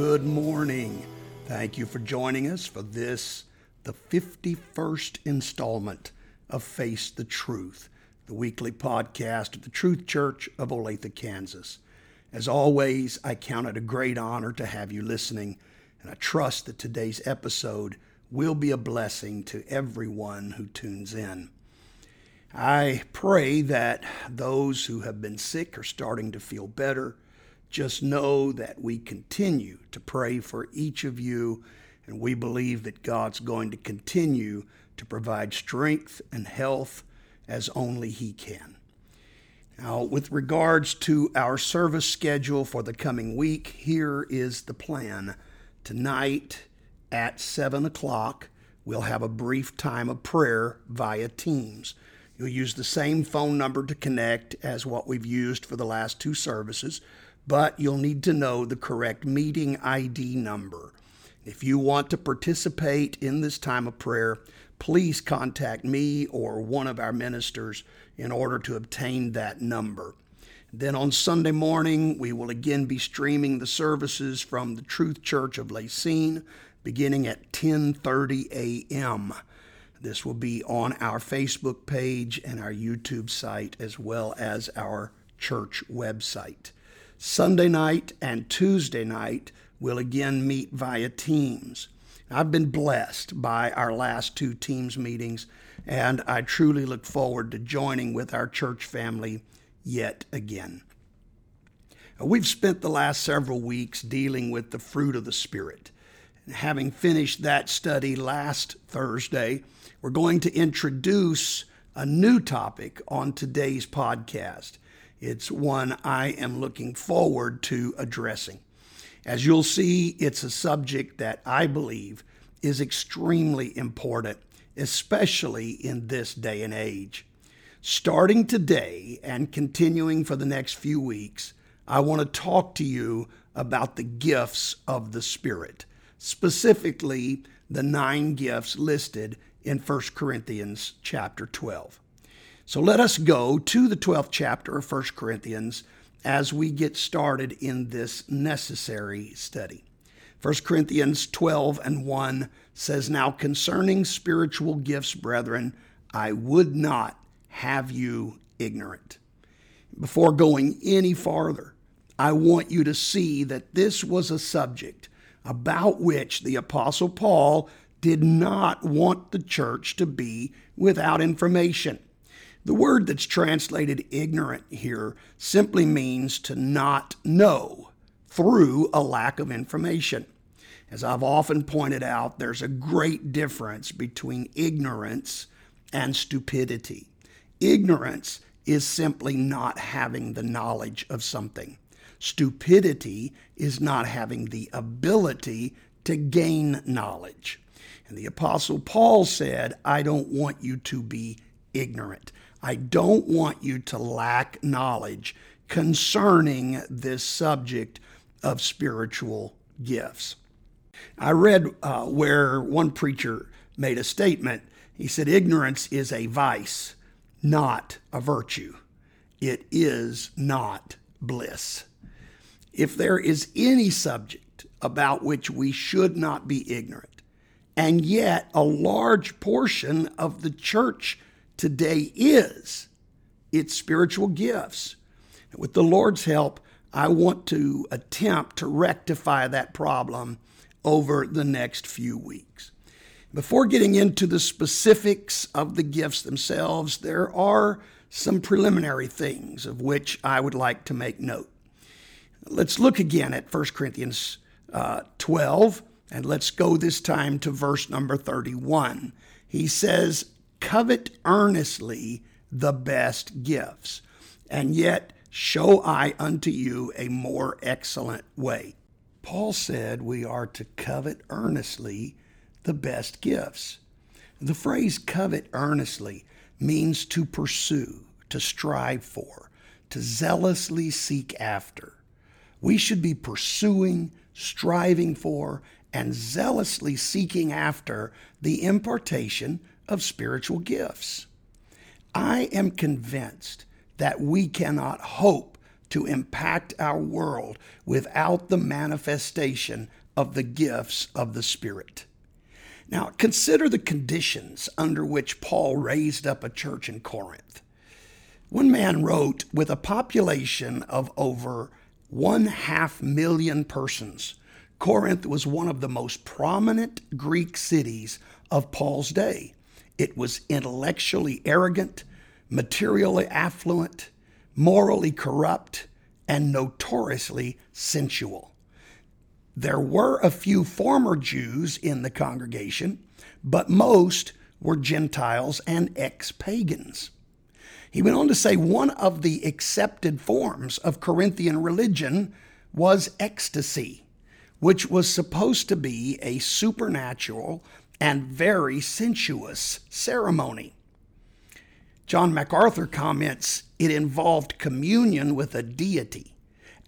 Good morning. Thank you for joining us for this, the 51st installment of Face the Truth, the weekly podcast of the Truth Church of Olathe, Kansas. As always, I count it a great honor to have you listening, and I trust that today's episode will be a blessing to everyone who tunes in. I pray that those who have been sick are starting to feel better just know that we continue to pray for each of you, and we believe that God's going to continue to provide strength and health as only He can. Now, with regards to our service schedule for the coming week, here is the plan. Tonight at 7 o'clock, we'll have a brief time of prayer via Teams. You'll use the same phone number to connect as what we've used for the last two services but you'll need to know the correct meeting ID number. If you want to participate in this time of prayer, please contact me or one of our ministers in order to obtain that number. Then on Sunday morning, we will again be streaming the services from the Truth Church of Lacine beginning at 10:30 a.m. This will be on our Facebook page and our YouTube site as well as our church website. Sunday night and Tuesday night will again meet via Teams. I've been blessed by our last two Teams meetings, and I truly look forward to joining with our church family yet again. We've spent the last several weeks dealing with the fruit of the Spirit. Having finished that study last Thursday, we're going to introduce a new topic on today's podcast. It's one I am looking forward to addressing. As you'll see, it's a subject that I believe is extremely important, especially in this day and age. Starting today and continuing for the next few weeks, I want to talk to you about the gifts of the Spirit, specifically the nine gifts listed in 1 Corinthians chapter 12. So let us go to the 12th chapter of 1 Corinthians as we get started in this necessary study. 1 Corinthians 12 and 1 says, Now concerning spiritual gifts, brethren, I would not have you ignorant. Before going any farther, I want you to see that this was a subject about which the Apostle Paul did not want the church to be without information. The word that's translated ignorant here simply means to not know through a lack of information. As I've often pointed out, there's a great difference between ignorance and stupidity. Ignorance is simply not having the knowledge of something. Stupidity is not having the ability to gain knowledge. And the Apostle Paul said, I don't want you to be ignorant. I don't want you to lack knowledge concerning this subject of spiritual gifts. I read uh, where one preacher made a statement. He said, Ignorance is a vice, not a virtue. It is not bliss. If there is any subject about which we should not be ignorant, and yet a large portion of the church today is its spiritual gifts. With the Lord's help, I want to attempt to rectify that problem over the next few weeks. Before getting into the specifics of the gifts themselves, there are some preliminary things of which I would like to make note. Let's look again at 1 Corinthians uh, 12, and let's go this time to verse number 31. He says, covet earnestly the best gifts, and yet show I unto you a more excellent way. Paul said we are to covet earnestly the best gifts. The phrase covet earnestly means to pursue, to strive for, to zealously seek after. We should be pursuing, striving for, and zealously seeking after the impartation of spiritual gifts. I am convinced that we cannot hope to impact our world without the manifestation of the gifts of the Spirit. Now, consider the conditions under which Paul raised up a church in Corinth. One man wrote, with a population of over one half million persons, Corinth was one of the most prominent Greek cities of Paul's day. It was intellectually arrogant, materially affluent, morally corrupt, and notoriously sensual. There were a few former Jews in the congregation, but most were Gentiles and ex pagans. He went on to say one of the accepted forms of Corinthian religion was ecstasy, which was supposed to be a supernatural and very sensuous ceremony. John MacArthur comments it involved communion with a deity,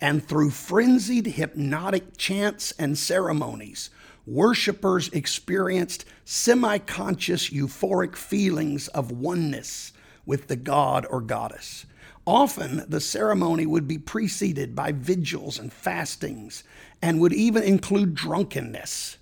and through frenzied hypnotic chants and ceremonies, worshippers experienced semi conscious euphoric feelings of oneness with the god or goddess. Often the ceremony would be preceded by vigils and fastings and would even include drunkenness,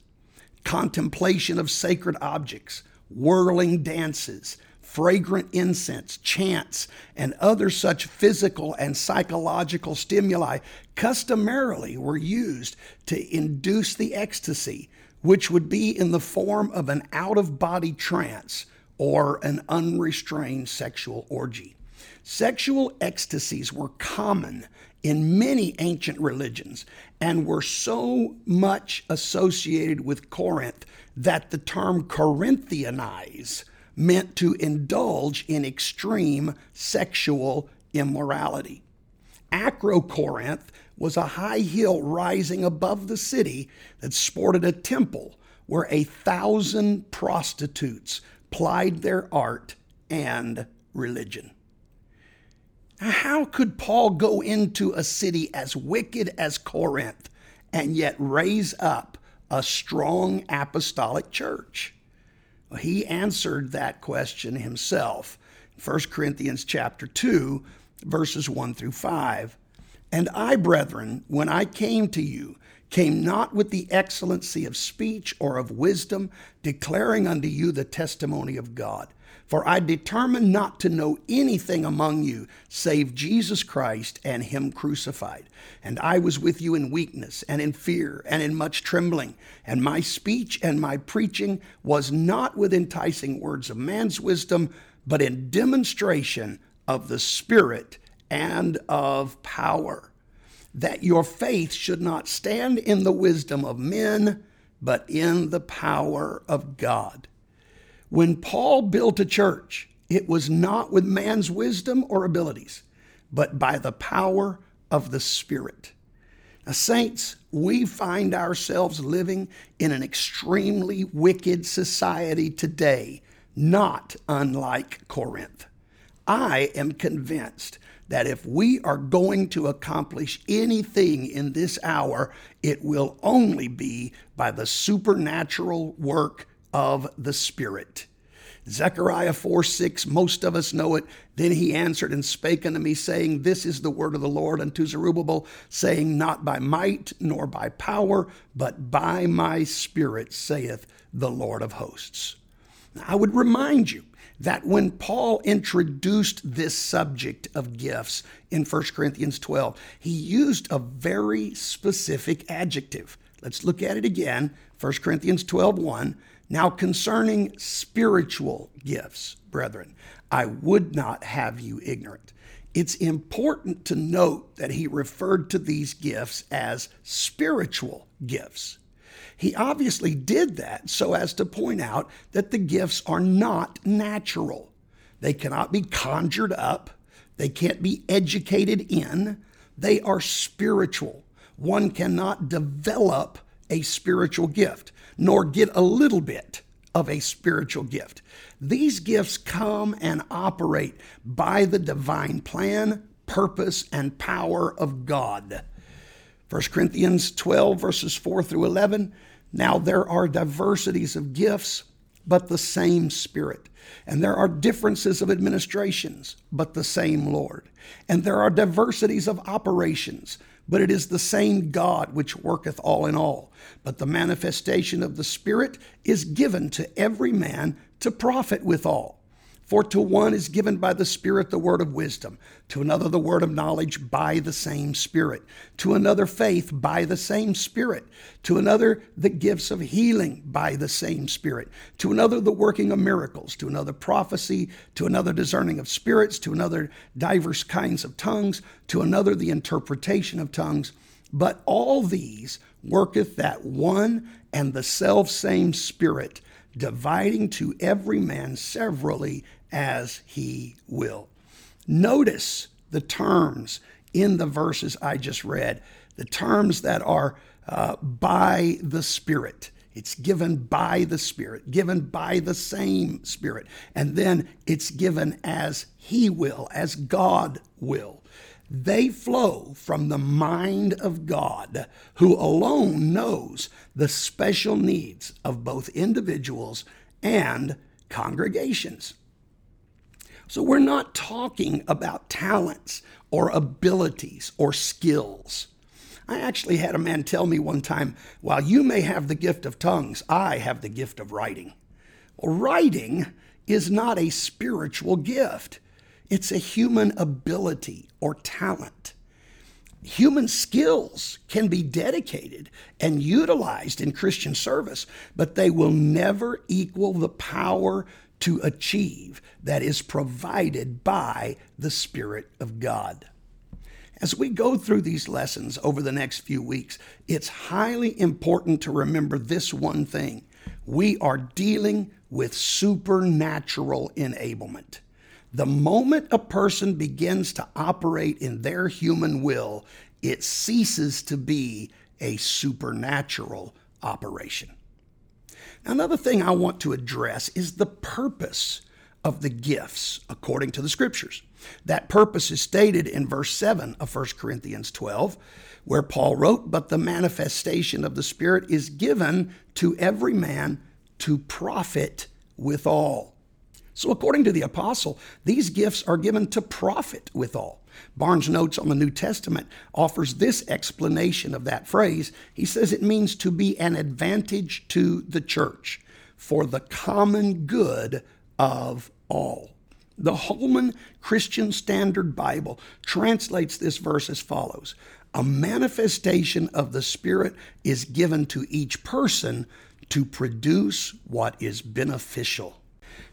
contemplation of sacred objects, whirling dances, fragrant incense, chants, and other such physical and psychological stimuli customarily were used to induce the ecstasy, which would be in the form of an out of body trance or an unrestrained sexual orgy. Sexual ecstasies were common in many ancient religions and were so much associated with Corinth that the term Corinthianize meant to indulge in extreme sexual immorality. Acrocorinth was a high hill rising above the city that sported a temple where a thousand prostitutes plied their art and religion. How could Paul go into a city as wicked as Corinth and yet raise up a strong apostolic church? Well, he answered that question himself. 1 Corinthians chapter 2, verses 1 through 5. And I, brethren, when I came to you, came not with the excellency of speech or of wisdom, declaring unto you the testimony of God. For I determined not to know anything among you save Jesus Christ and Him crucified. And I was with you in weakness and in fear and in much trembling. And my speech and my preaching was not with enticing words of man's wisdom, but in demonstration of the Spirit and of power that your faith should not stand in the wisdom of men, but in the power of God. When Paul built a church, it was not with man's wisdom or abilities, but by the power of the Spirit. Now, saints, we find ourselves living in an extremely wicked society today, not unlike Corinth. I am convinced that if we are going to accomplish anything in this hour, it will only be by the supernatural work of the Spirit. Zechariah 4 6, most of us know it. Then he answered and spake unto me, saying, This is the word of the Lord unto Zerubbabel, saying, Not by might nor by power, but by my spirit, saith the Lord of hosts. I would remind you that when Paul introduced this subject of gifts in 1 Corinthians 12, he used a very specific adjective. Let's look at it again. 1 Corinthians 12 1. Now, concerning spiritual gifts, brethren, I would not have you ignorant. It's important to note that he referred to these gifts as spiritual gifts. He obviously did that so as to point out that the gifts are not natural. They cannot be conjured up, they can't be educated in, they are spiritual. One cannot develop a spiritual gift, nor get a little bit of a spiritual gift. These gifts come and operate by the divine plan, purpose, and power of God. 1 Corinthians 12, verses 4 through 11. Now there are diversities of gifts, but the same Spirit. And there are differences of administrations, but the same Lord. And there are diversities of operations, but it is the same God which worketh all in all. But the manifestation of the Spirit is given to every man to profit withal. For to one is given by the Spirit the word of wisdom, to another the word of knowledge by the same Spirit, to another faith by the same Spirit, to another the gifts of healing by the same Spirit, to another the working of miracles, to another prophecy, to another discerning of spirits, to another divers kinds of tongues, to another the interpretation of tongues. But all these worketh that one and the self same Spirit dividing to every man severally as he will. Notice the terms in the verses I just read, the terms that are uh, by the Spirit. It's given by the Spirit, given by the same Spirit. And then it's given as He will, as God will. They flow from the mind of God, who alone knows the special needs of both individuals and congregations. So we're not talking about talents or abilities or skills. I actually had a man tell me one time, while you may have the gift of tongues, I have the gift of writing. Well, writing is not a spiritual gift. It's a human ability or talent. Human skills can be dedicated and utilized in Christian service, but they will never equal the power to achieve that is provided by the Spirit of God. As we go through these lessons over the next few weeks, it's highly important to remember this one thing. We are dealing with supernatural enablement. The moment a person begins to operate in their human will, it ceases to be a supernatural operation. Another thing I want to address is the purpose of the gifts according to the scriptures. That purpose is stated in verse 7 of 1 Corinthians 12, where Paul wrote, But the manifestation of the Spirit is given to every man to profit withal. So, according to the apostle, these gifts are given to profit withal. Barnes' Notes on the New Testament offers this explanation of that phrase. He says it means to be an advantage to the church for the common good of all. The Holman Christian Standard Bible translates this verse as follows A manifestation of the Spirit is given to each person to produce what is beneficial.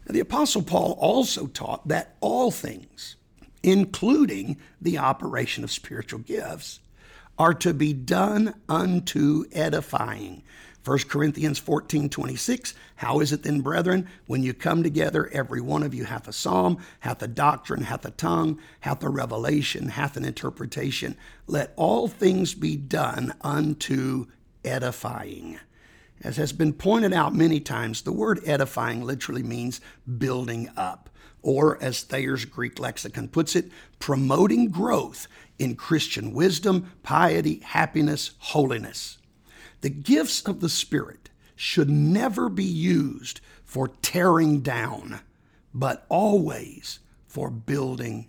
Now, the Apostle Paul also taught that all things, including the operation of spiritual gifts, are to be done unto edifying. 1 Corinthians 14, 26, How is it then, brethren, when you come together, every one of you hath a psalm, hath a doctrine, hath a tongue, hath a revelation, hath an interpretation. Let all things be done unto edifying. As has been pointed out many times, the word edifying literally means building up, or as Thayer's Greek lexicon puts it, promoting growth in Christian wisdom, piety, happiness, holiness. The gifts of the Spirit should never be used for tearing down, but always for building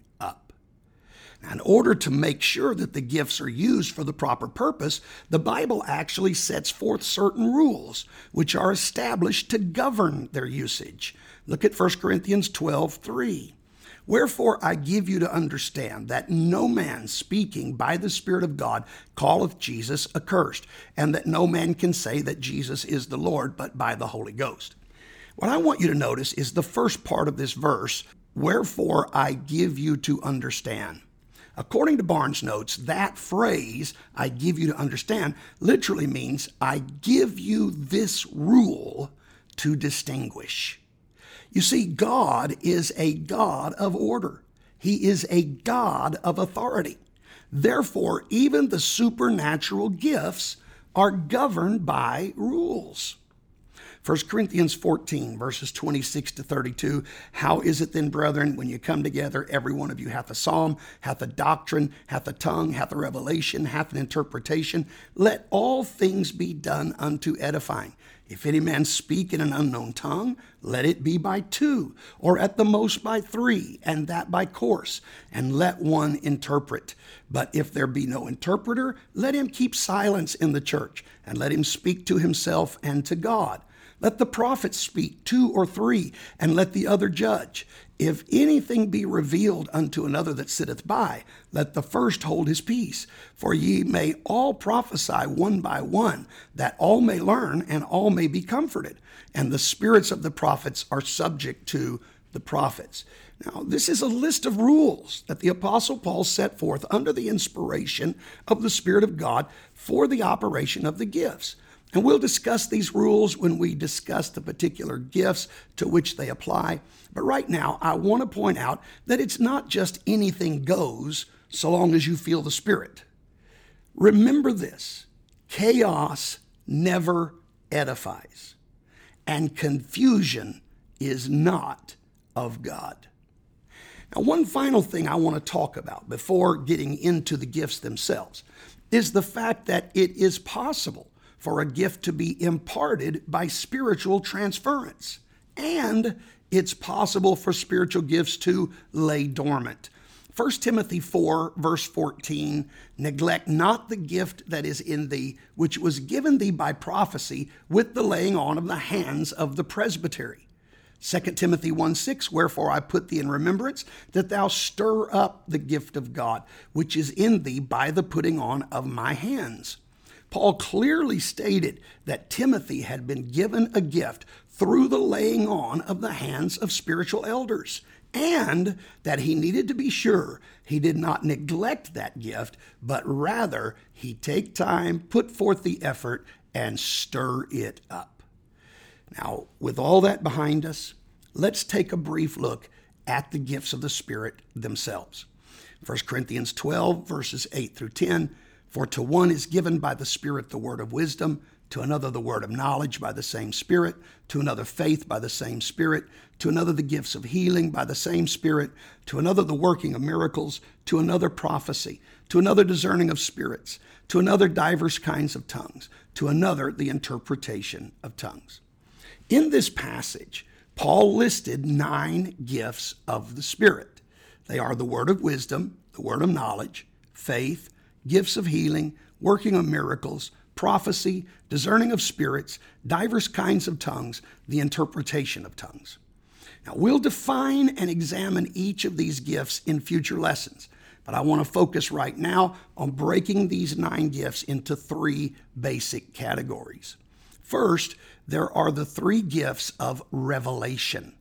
in order to make sure that the gifts are used for the proper purpose, the Bible actually sets forth certain rules which are established to govern their usage. Look at 1 Corinthians 12 3. Wherefore I give you to understand that no man speaking by the Spirit of God calleth Jesus accursed, and that no man can say that Jesus is the Lord but by the Holy Ghost. What I want you to notice is the first part of this verse, wherefore I give you to understand. According to Barnes' notes, that phrase, I give you to understand, literally means I give you this rule to distinguish. You see, God is a God of order, He is a God of authority. Therefore, even the supernatural gifts are governed by rules. 1 Corinthians 14, verses 26 to 32. How is it then, brethren, when you come together, every one of you hath a psalm, hath a doctrine, hath a tongue, hath a revelation, hath an interpretation? Let all things be done unto edifying. If any man speak in an unknown tongue, let it be by two, or at the most by three, and that by course, and let one interpret. But if there be no interpreter, let him keep silence in the church, and let him speak to himself and to God. Let the prophets speak, two or three, and let the other judge. If anything be revealed unto another that sitteth by, let the first hold his peace. For ye may all prophesy one by one, that all may learn and all may be comforted. And the spirits of the prophets are subject to the prophets. Now, this is a list of rules that the Apostle Paul set forth under the inspiration of the Spirit of God for the operation of the gifts. And we'll discuss these rules when we discuss the particular gifts to which they apply. But right now, I want to point out that it's not just anything goes so long as you feel the Spirit. Remember this chaos never edifies, and confusion is not of God. Now, one final thing I want to talk about before getting into the gifts themselves is the fact that it is possible for a gift to be imparted by spiritual transference. And it's possible for spiritual gifts to lay dormant. 1 Timothy 4, verse 14 Neglect not the gift that is in thee, which was given thee by prophecy with the laying on of the hands of the presbytery. 2 Timothy 1 6, Wherefore I put thee in remembrance that thou stir up the gift of God, which is in thee by the putting on of my hands. Paul clearly stated that Timothy had been given a gift through the laying on of the hands of spiritual elders, and that he needed to be sure he did not neglect that gift, but rather he take time, put forth the effort, and stir it up. Now, with all that behind us, let's take a brief look at the gifts of the Spirit themselves. 1 Corinthians 12, verses 8 through 10 for to one is given by the Spirit the word of wisdom, to another the word of knowledge by the same Spirit, to another faith by the same Spirit, to another the gifts of healing by the same Spirit, to another the working of miracles, to another prophecy, to another discerning of spirits, to another divers kinds of tongues, to another the interpretation of tongues. In this passage, Paul listed nine gifts of the Spirit. They are the word of wisdom, the word of knowledge, faith, gifts of healing, working of miracles, prophecy, discerning of spirits, divers kinds of tongues, the interpretation of tongues. Now, we'll define and examine each of these gifts in future lessons, but I want to focus right now on breaking these nine gifts into three basic categories. First, there are the three gifts of revelation.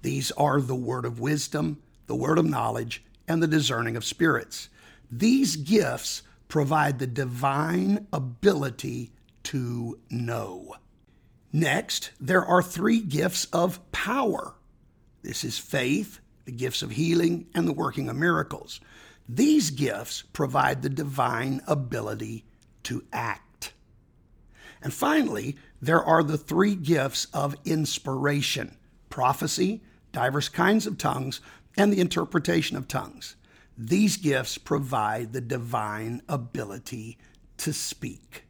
These are the word of wisdom, the word of knowledge, and the discerning of spirits. These gifts provide the divine ability to know. Next, there are three gifts of power. This is faith, the gifts of healing, and the working of miracles. These gifts provide the divine ability to act. And finally, there are the three gifts of inspiration prophecy, diverse kinds of tongues, and the interpretation of tongues. These gifts provide the divine ability to speak.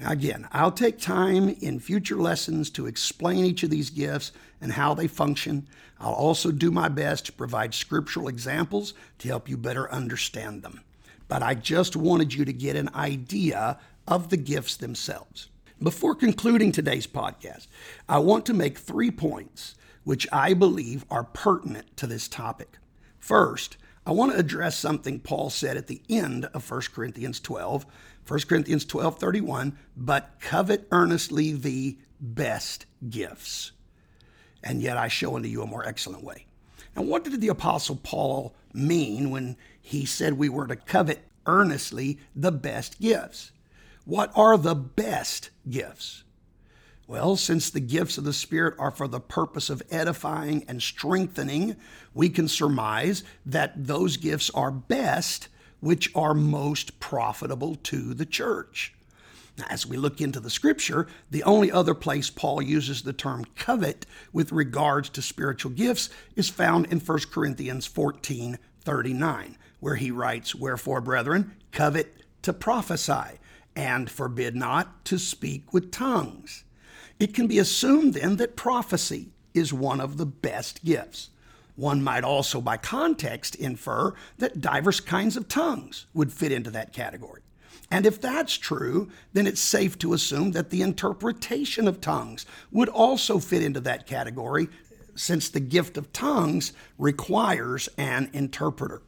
Now, again, I'll take time in future lessons to explain each of these gifts and how they function. I'll also do my best to provide scriptural examples to help you better understand them. But I just wanted you to get an idea of the gifts themselves. Before concluding today's podcast, I want to make three points which I believe are pertinent to this topic. First, I want to address something Paul said at the end of 1 Corinthians 12. 1 Corinthians 12 31, but covet earnestly the best gifts. And yet I show unto you a more excellent way. Now, what did the Apostle Paul mean when he said we were to covet earnestly the best gifts? What are the best gifts? Well, since the gifts of the Spirit are for the purpose of edifying and strengthening, we can surmise that those gifts are best which are most profitable to the church. Now, As we look into the scripture, the only other place Paul uses the term covet with regards to spiritual gifts is found in 1 Corinthians 14 39, where he writes, Wherefore, brethren, covet to prophesy, and forbid not to speak with tongues. It can be assumed then that prophecy is one of the best gifts. One might also, by context, infer that diverse kinds of tongues would fit into that category. And if that's true, then it's safe to assume that the interpretation of tongues would also fit into that category, since the gift of tongues requires an interpreter.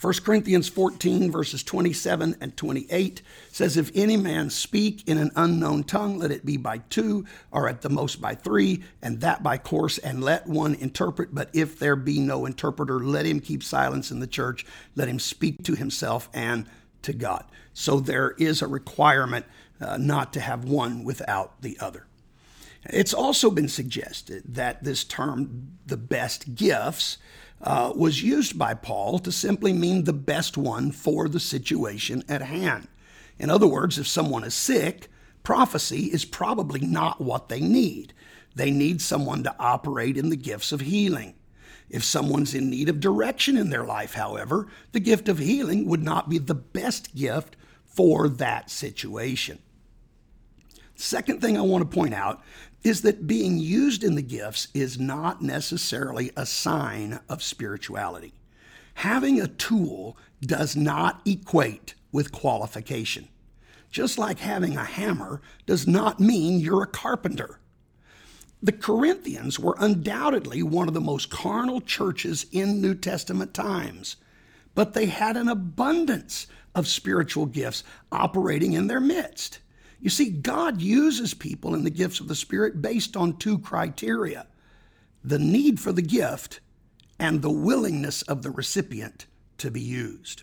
1 Corinthians 14, verses 27 and 28 says, If any man speak in an unknown tongue, let it be by two, or at the most by three, and that by course, and let one interpret. But if there be no interpreter, let him keep silence in the church, let him speak to himself and to God. So there is a requirement uh, not to have one without the other. It's also been suggested that this term, the best gifts, uh, was used by Paul to simply mean the best one for the situation at hand. In other words, if someone is sick, prophecy is probably not what they need. They need someone to operate in the gifts of healing. If someone's in need of direction in their life, however, the gift of healing would not be the best gift for that situation. Second thing I want to point out is that being used in the gifts is not necessarily a sign of spirituality. Having a tool does not equate with qualification. Just like having a hammer does not mean you're a carpenter. The Corinthians were undoubtedly one of the most carnal churches in New Testament times, but they had an abundance of spiritual gifts operating in their midst. You see, God uses people in the gifts of the Spirit based on two criteria the need for the gift and the willingness of the recipient to be used.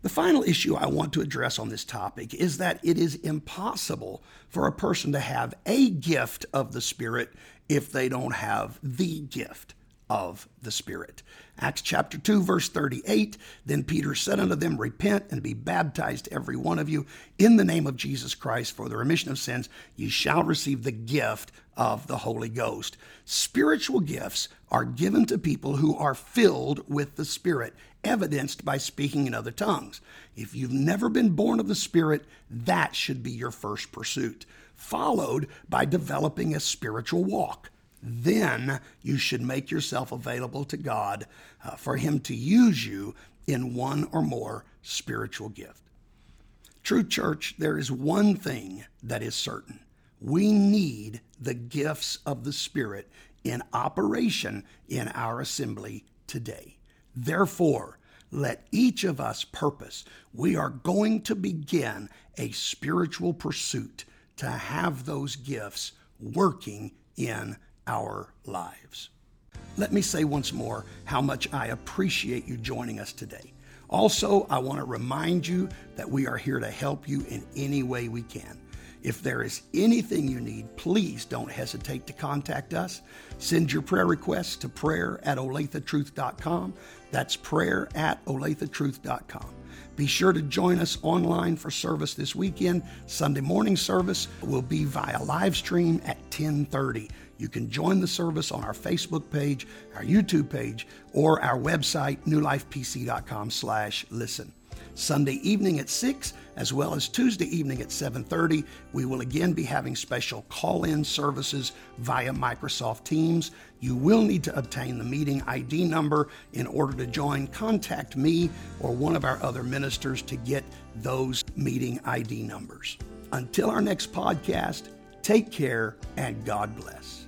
The final issue I want to address on this topic is that it is impossible for a person to have a gift of the Spirit if they don't have the gift of the Spirit. Acts chapter 2, verse 38 Then Peter said unto them, Repent and be baptized, every one of you, in the name of Jesus Christ for the remission of sins. Ye shall receive the gift of the Holy Ghost. Spiritual gifts are given to people who are filled with the Spirit, evidenced by speaking in other tongues. If you've never been born of the Spirit, that should be your first pursuit, followed by developing a spiritual walk. Then you should make yourself available to God uh, for Him to use you in one or more spiritual gift. True church, there is one thing that is certain. We need the gifts of the Spirit in operation in our assembly today. Therefore, let each of us purpose. We are going to begin a spiritual pursuit to have those gifts working in our lives. Let me say once more how much I appreciate you joining us today. Also, I want to remind you that we are here to help you in any way we can. If there is anything you need, please don't hesitate to contact us. Send your prayer requests to prayer at olathetruth.com. That's prayer at olathetruth.com. Be sure to join us online for service this weekend. Sunday morning service will be via live stream at 1030. You can join the service on our Facebook page, our YouTube page, or our website, newlifepc.com slash listen. Sunday evening at 6 as well as Tuesday evening at 7:30 we will again be having special call-in services via Microsoft Teams. You will need to obtain the meeting ID number in order to join. Contact me or one of our other ministers to get those meeting ID numbers. Until our next podcast, take care and God bless.